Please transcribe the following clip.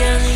Yeah.